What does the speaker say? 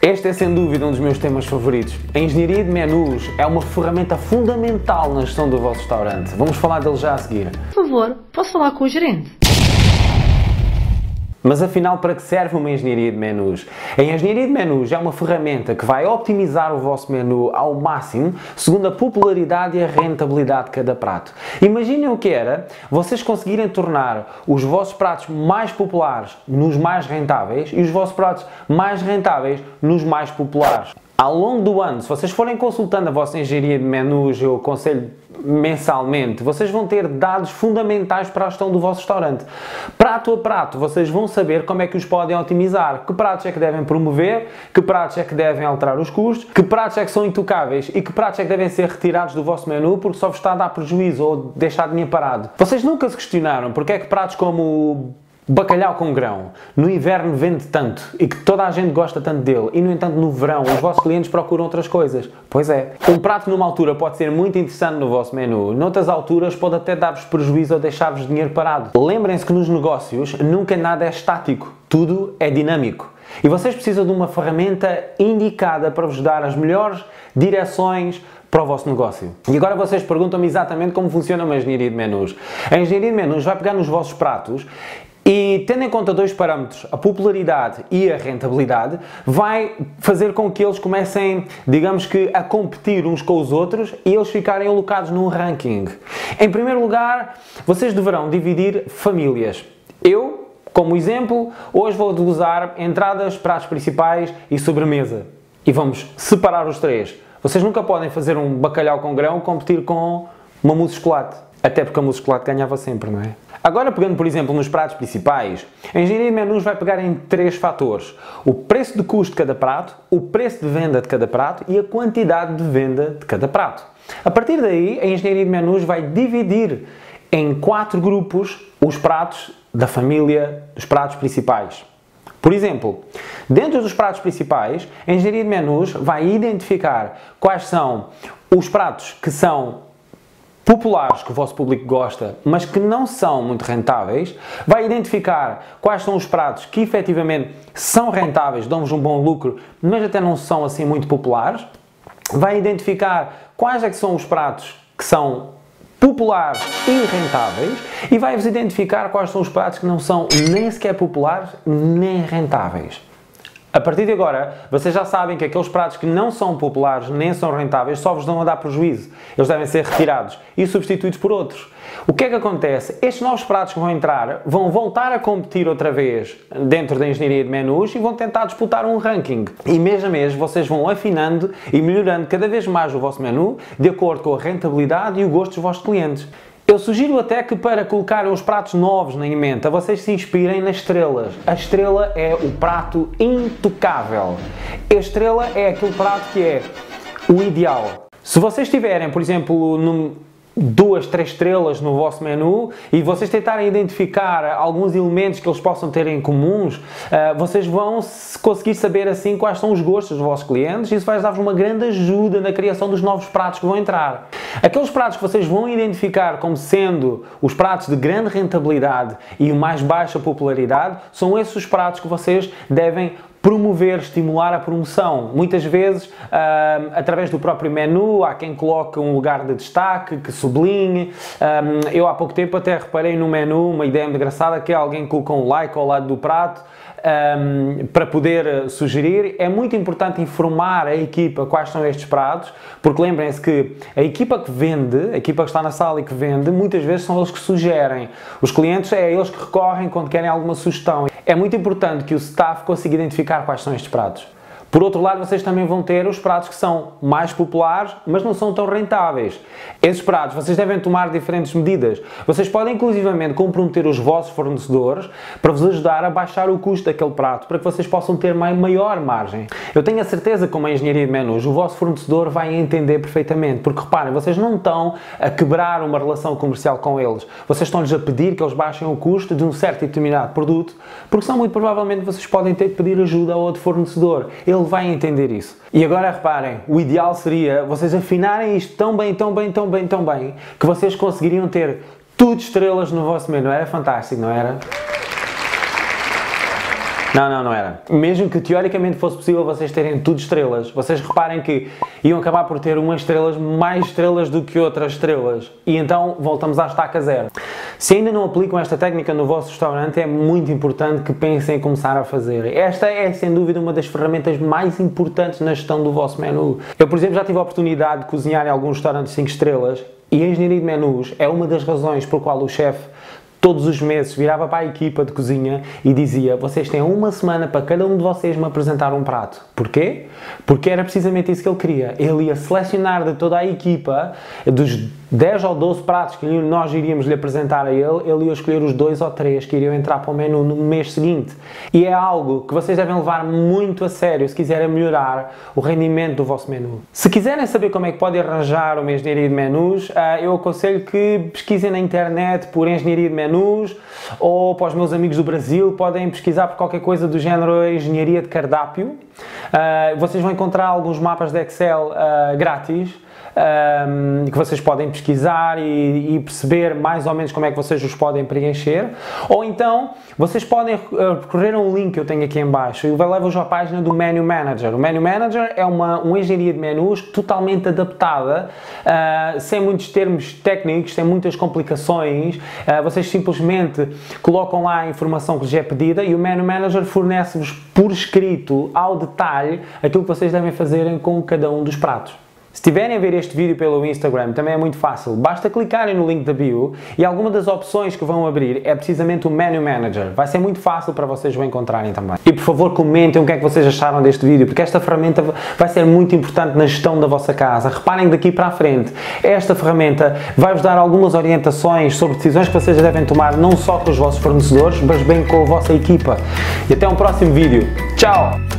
Este é sem dúvida um dos meus temas favoritos. A engenharia de menus é uma ferramenta fundamental na gestão do vosso restaurante. Vamos falar dele já a seguir. Por favor, posso falar com o gerente? Mas afinal, para que serve uma engenharia de menus? A engenharia de menus é uma ferramenta que vai optimizar o vosso menu ao máximo, segundo a popularidade e a rentabilidade de cada prato. Imaginem o que era vocês conseguirem tornar os vossos pratos mais populares nos mais rentáveis e os vossos pratos mais rentáveis nos mais populares. Ao longo do ano, se vocês forem consultando a vossa engenharia de menus, eu aconselho mensalmente, vocês vão ter dados fundamentais para a gestão do vosso restaurante. Prato a prato, vocês vão saber como é que os podem otimizar, que pratos é que devem promover, que pratos é que devem alterar os custos, que pratos é que são intocáveis e que pratos é que devem ser retirados do vosso menu porque só vos está a dar prejuízo ou deixar dinheiro parado. Vocês nunca se questionaram porque é que pratos como Bacalhau com grão, no inverno vende tanto e que toda a gente gosta tanto dele e, no entanto, no verão os vossos clientes procuram outras coisas. Pois é, um prato numa altura pode ser muito interessante no vosso menu, noutras alturas pode até dar-vos prejuízo ou deixar-vos dinheiro parado. Lembrem-se que nos negócios nunca nada é estático, tudo é dinâmico. E vocês precisam de uma ferramenta indicada para vos dar as melhores direções para o vosso negócio. E agora vocês perguntam-me exatamente como funciona uma engenharia de menus. A engenharia de menus vai pegar nos vossos pratos e tendo em conta dois parâmetros, a popularidade e a rentabilidade, vai fazer com que eles comecem, digamos que, a competir uns com os outros e eles ficarem alocados num ranking. Em primeiro lugar, vocês deverão dividir famílias. Eu, como exemplo, hoje vou usar entradas, pratos principais e sobremesa. E vamos separar os três. Vocês nunca podem fazer um bacalhau com grão competir com uma mousse chocolate. Até porque a mousse chocolate ganhava sempre, não é? Agora, pegando por exemplo nos pratos principais, a engenharia de menus vai pegar em três fatores: o preço de custo de cada prato, o preço de venda de cada prato e a quantidade de venda de cada prato. A partir daí, a engenharia de menus vai dividir em quatro grupos os pratos da família dos pratos principais. Por exemplo, dentro dos pratos principais, a engenharia de menus vai identificar quais são os pratos que são populares que o vosso público gosta, mas que não são muito rentáveis, vai identificar quais são os pratos que efetivamente são rentáveis, dão-vos um bom lucro, mas até não são assim muito populares, vai identificar quais é que são os pratos que são populares e rentáveis e vai-vos identificar quais são os pratos que não são nem sequer populares nem rentáveis. A partir de agora, vocês já sabem que aqueles pratos que não são populares nem são rentáveis só vos dão a dar prejuízo. Eles devem ser retirados e substituídos por outros. O que é que acontece? Estes novos pratos que vão entrar vão voltar a competir outra vez dentro da engenharia de menus e vão tentar disputar um ranking. E mês a mês vocês vão afinando e melhorando cada vez mais o vosso menu de acordo com a rentabilidade e o gosto dos vossos clientes. Eu sugiro até que para colocarem os pratos novos na emenda, vocês se inspirem nas estrelas. A estrela é o prato intocável. A estrela é aquele prato que é o ideal. Se vocês tiverem, por exemplo, num, duas, três estrelas no vosso menu e vocês tentarem identificar alguns elementos que eles possam ter em comuns, eh, vocês vão conseguir saber assim quais são os gostos dos vossos clientes e isso vai dar-vos uma grande ajuda na criação dos novos pratos que vão entrar. Aqueles pratos que vocês vão identificar como sendo os pratos de grande rentabilidade e mais baixa popularidade, são esses os pratos que vocês devem promover, estimular a promoção. Muitas vezes, uh, através do próprio menu, há quem coloque um lugar de destaque, que sublinhe. Um, eu há pouco tempo até reparei no menu uma ideia engraçada que é alguém colocou um like ao lado do prato um, para poder sugerir. É muito importante informar a equipa quais são estes pratos, porque lembrem-se que a equipa que vende, a equipa que está na sala e que vende, muitas vezes são eles que sugerem. Os clientes é eles que recorrem quando querem alguma sugestão. É muito importante que o staff consiga identificar quais são estes pratos. Por outro lado, vocês também vão ter os pratos que são mais populares, mas não são tão rentáveis. Esses pratos, vocês devem tomar diferentes medidas. Vocês podem, inclusivamente, comprometer os vossos fornecedores para vos ajudar a baixar o custo daquele prato, para que vocês possam ter maior margem. Eu tenho a certeza que, com a engenharia de menus, o vosso fornecedor vai entender perfeitamente, porque reparem, vocês não estão a quebrar uma relação comercial com eles. Vocês estão-lhes a pedir que eles baixem o custo de um certo e determinado produto, porque são muito provavelmente vocês podem ter que pedir ajuda a outro fornecedor. Ele ele vai entender isso. E agora reparem, o ideal seria vocês afinarem isto tão bem, tão bem, tão bem, tão bem, que vocês conseguiriam ter tudo estrelas no vosso menu. Era fantástico, não era? Não, não, não era. Mesmo que teoricamente fosse possível vocês terem tudo estrelas, vocês reparem que iam acabar por ter umas estrelas mais estrelas do que outras estrelas. E então voltamos à estaca zero. Se ainda não aplicam esta técnica no vosso restaurante, é muito importante que pensem em começar a fazer. Esta é, sem dúvida, uma das ferramentas mais importantes na gestão do vosso menu. Eu, por exemplo, já tive a oportunidade de cozinhar em alguns restaurantes 5 estrelas e a engenharia de menus é uma das razões por qual o chefe todos os meses virava para a equipa de cozinha e dizia: Vocês têm uma semana para cada um de vocês me apresentar um prato. Porquê? Porque era precisamente isso que ele queria. Ele ia selecionar de toda a equipa, dos 10 ou 12 pratos que nós iríamos lhe apresentar a ele, ele ia escolher os dois ou três que iriam entrar para o menu no mês seguinte. E é algo que vocês devem levar muito a sério se quiserem melhorar o rendimento do vosso menu. Se quiserem saber como é que podem arranjar uma engenharia de menus, ah, eu aconselho que pesquisem na internet por engenharia de menus ou para os meus amigos do Brasil podem pesquisar por qualquer coisa do género engenharia de cardápio. Ah, vocês vão encontrar alguns mapas de Excel ah, grátis um, que vocês podem pesquisar e, e, perceber mais ou menos como é que vocês os podem preencher. Ou então, vocês podem recorrer a um link que eu tenho aqui em baixo e leva-vos à página do Menu Manager. O Menu Manager é uma, uma engenharia de menus totalmente adaptada, uh, sem muitos termos técnicos, sem muitas complicações. Uh, vocês simplesmente colocam lá a informação que lhes é pedida e o Menu Manager fornece-vos por escrito, ao detalhe, aquilo que vocês devem fazer com cada um dos pratos. Se tiverem a ver este vídeo pelo Instagram, também é muito fácil. Basta clicarem no link da bio e alguma das opções que vão abrir é precisamente o Menu Manager. Vai ser muito fácil para vocês o encontrarem também. E por favor comentem o que é que vocês acharam deste vídeo, porque esta ferramenta vai ser muito importante na gestão da vossa casa. Reparem daqui para a frente, esta ferramenta vai-vos dar algumas orientações sobre decisões que vocês devem tomar não só com os vossos fornecedores, mas bem com a vossa equipa. E até um próximo vídeo. Tchau!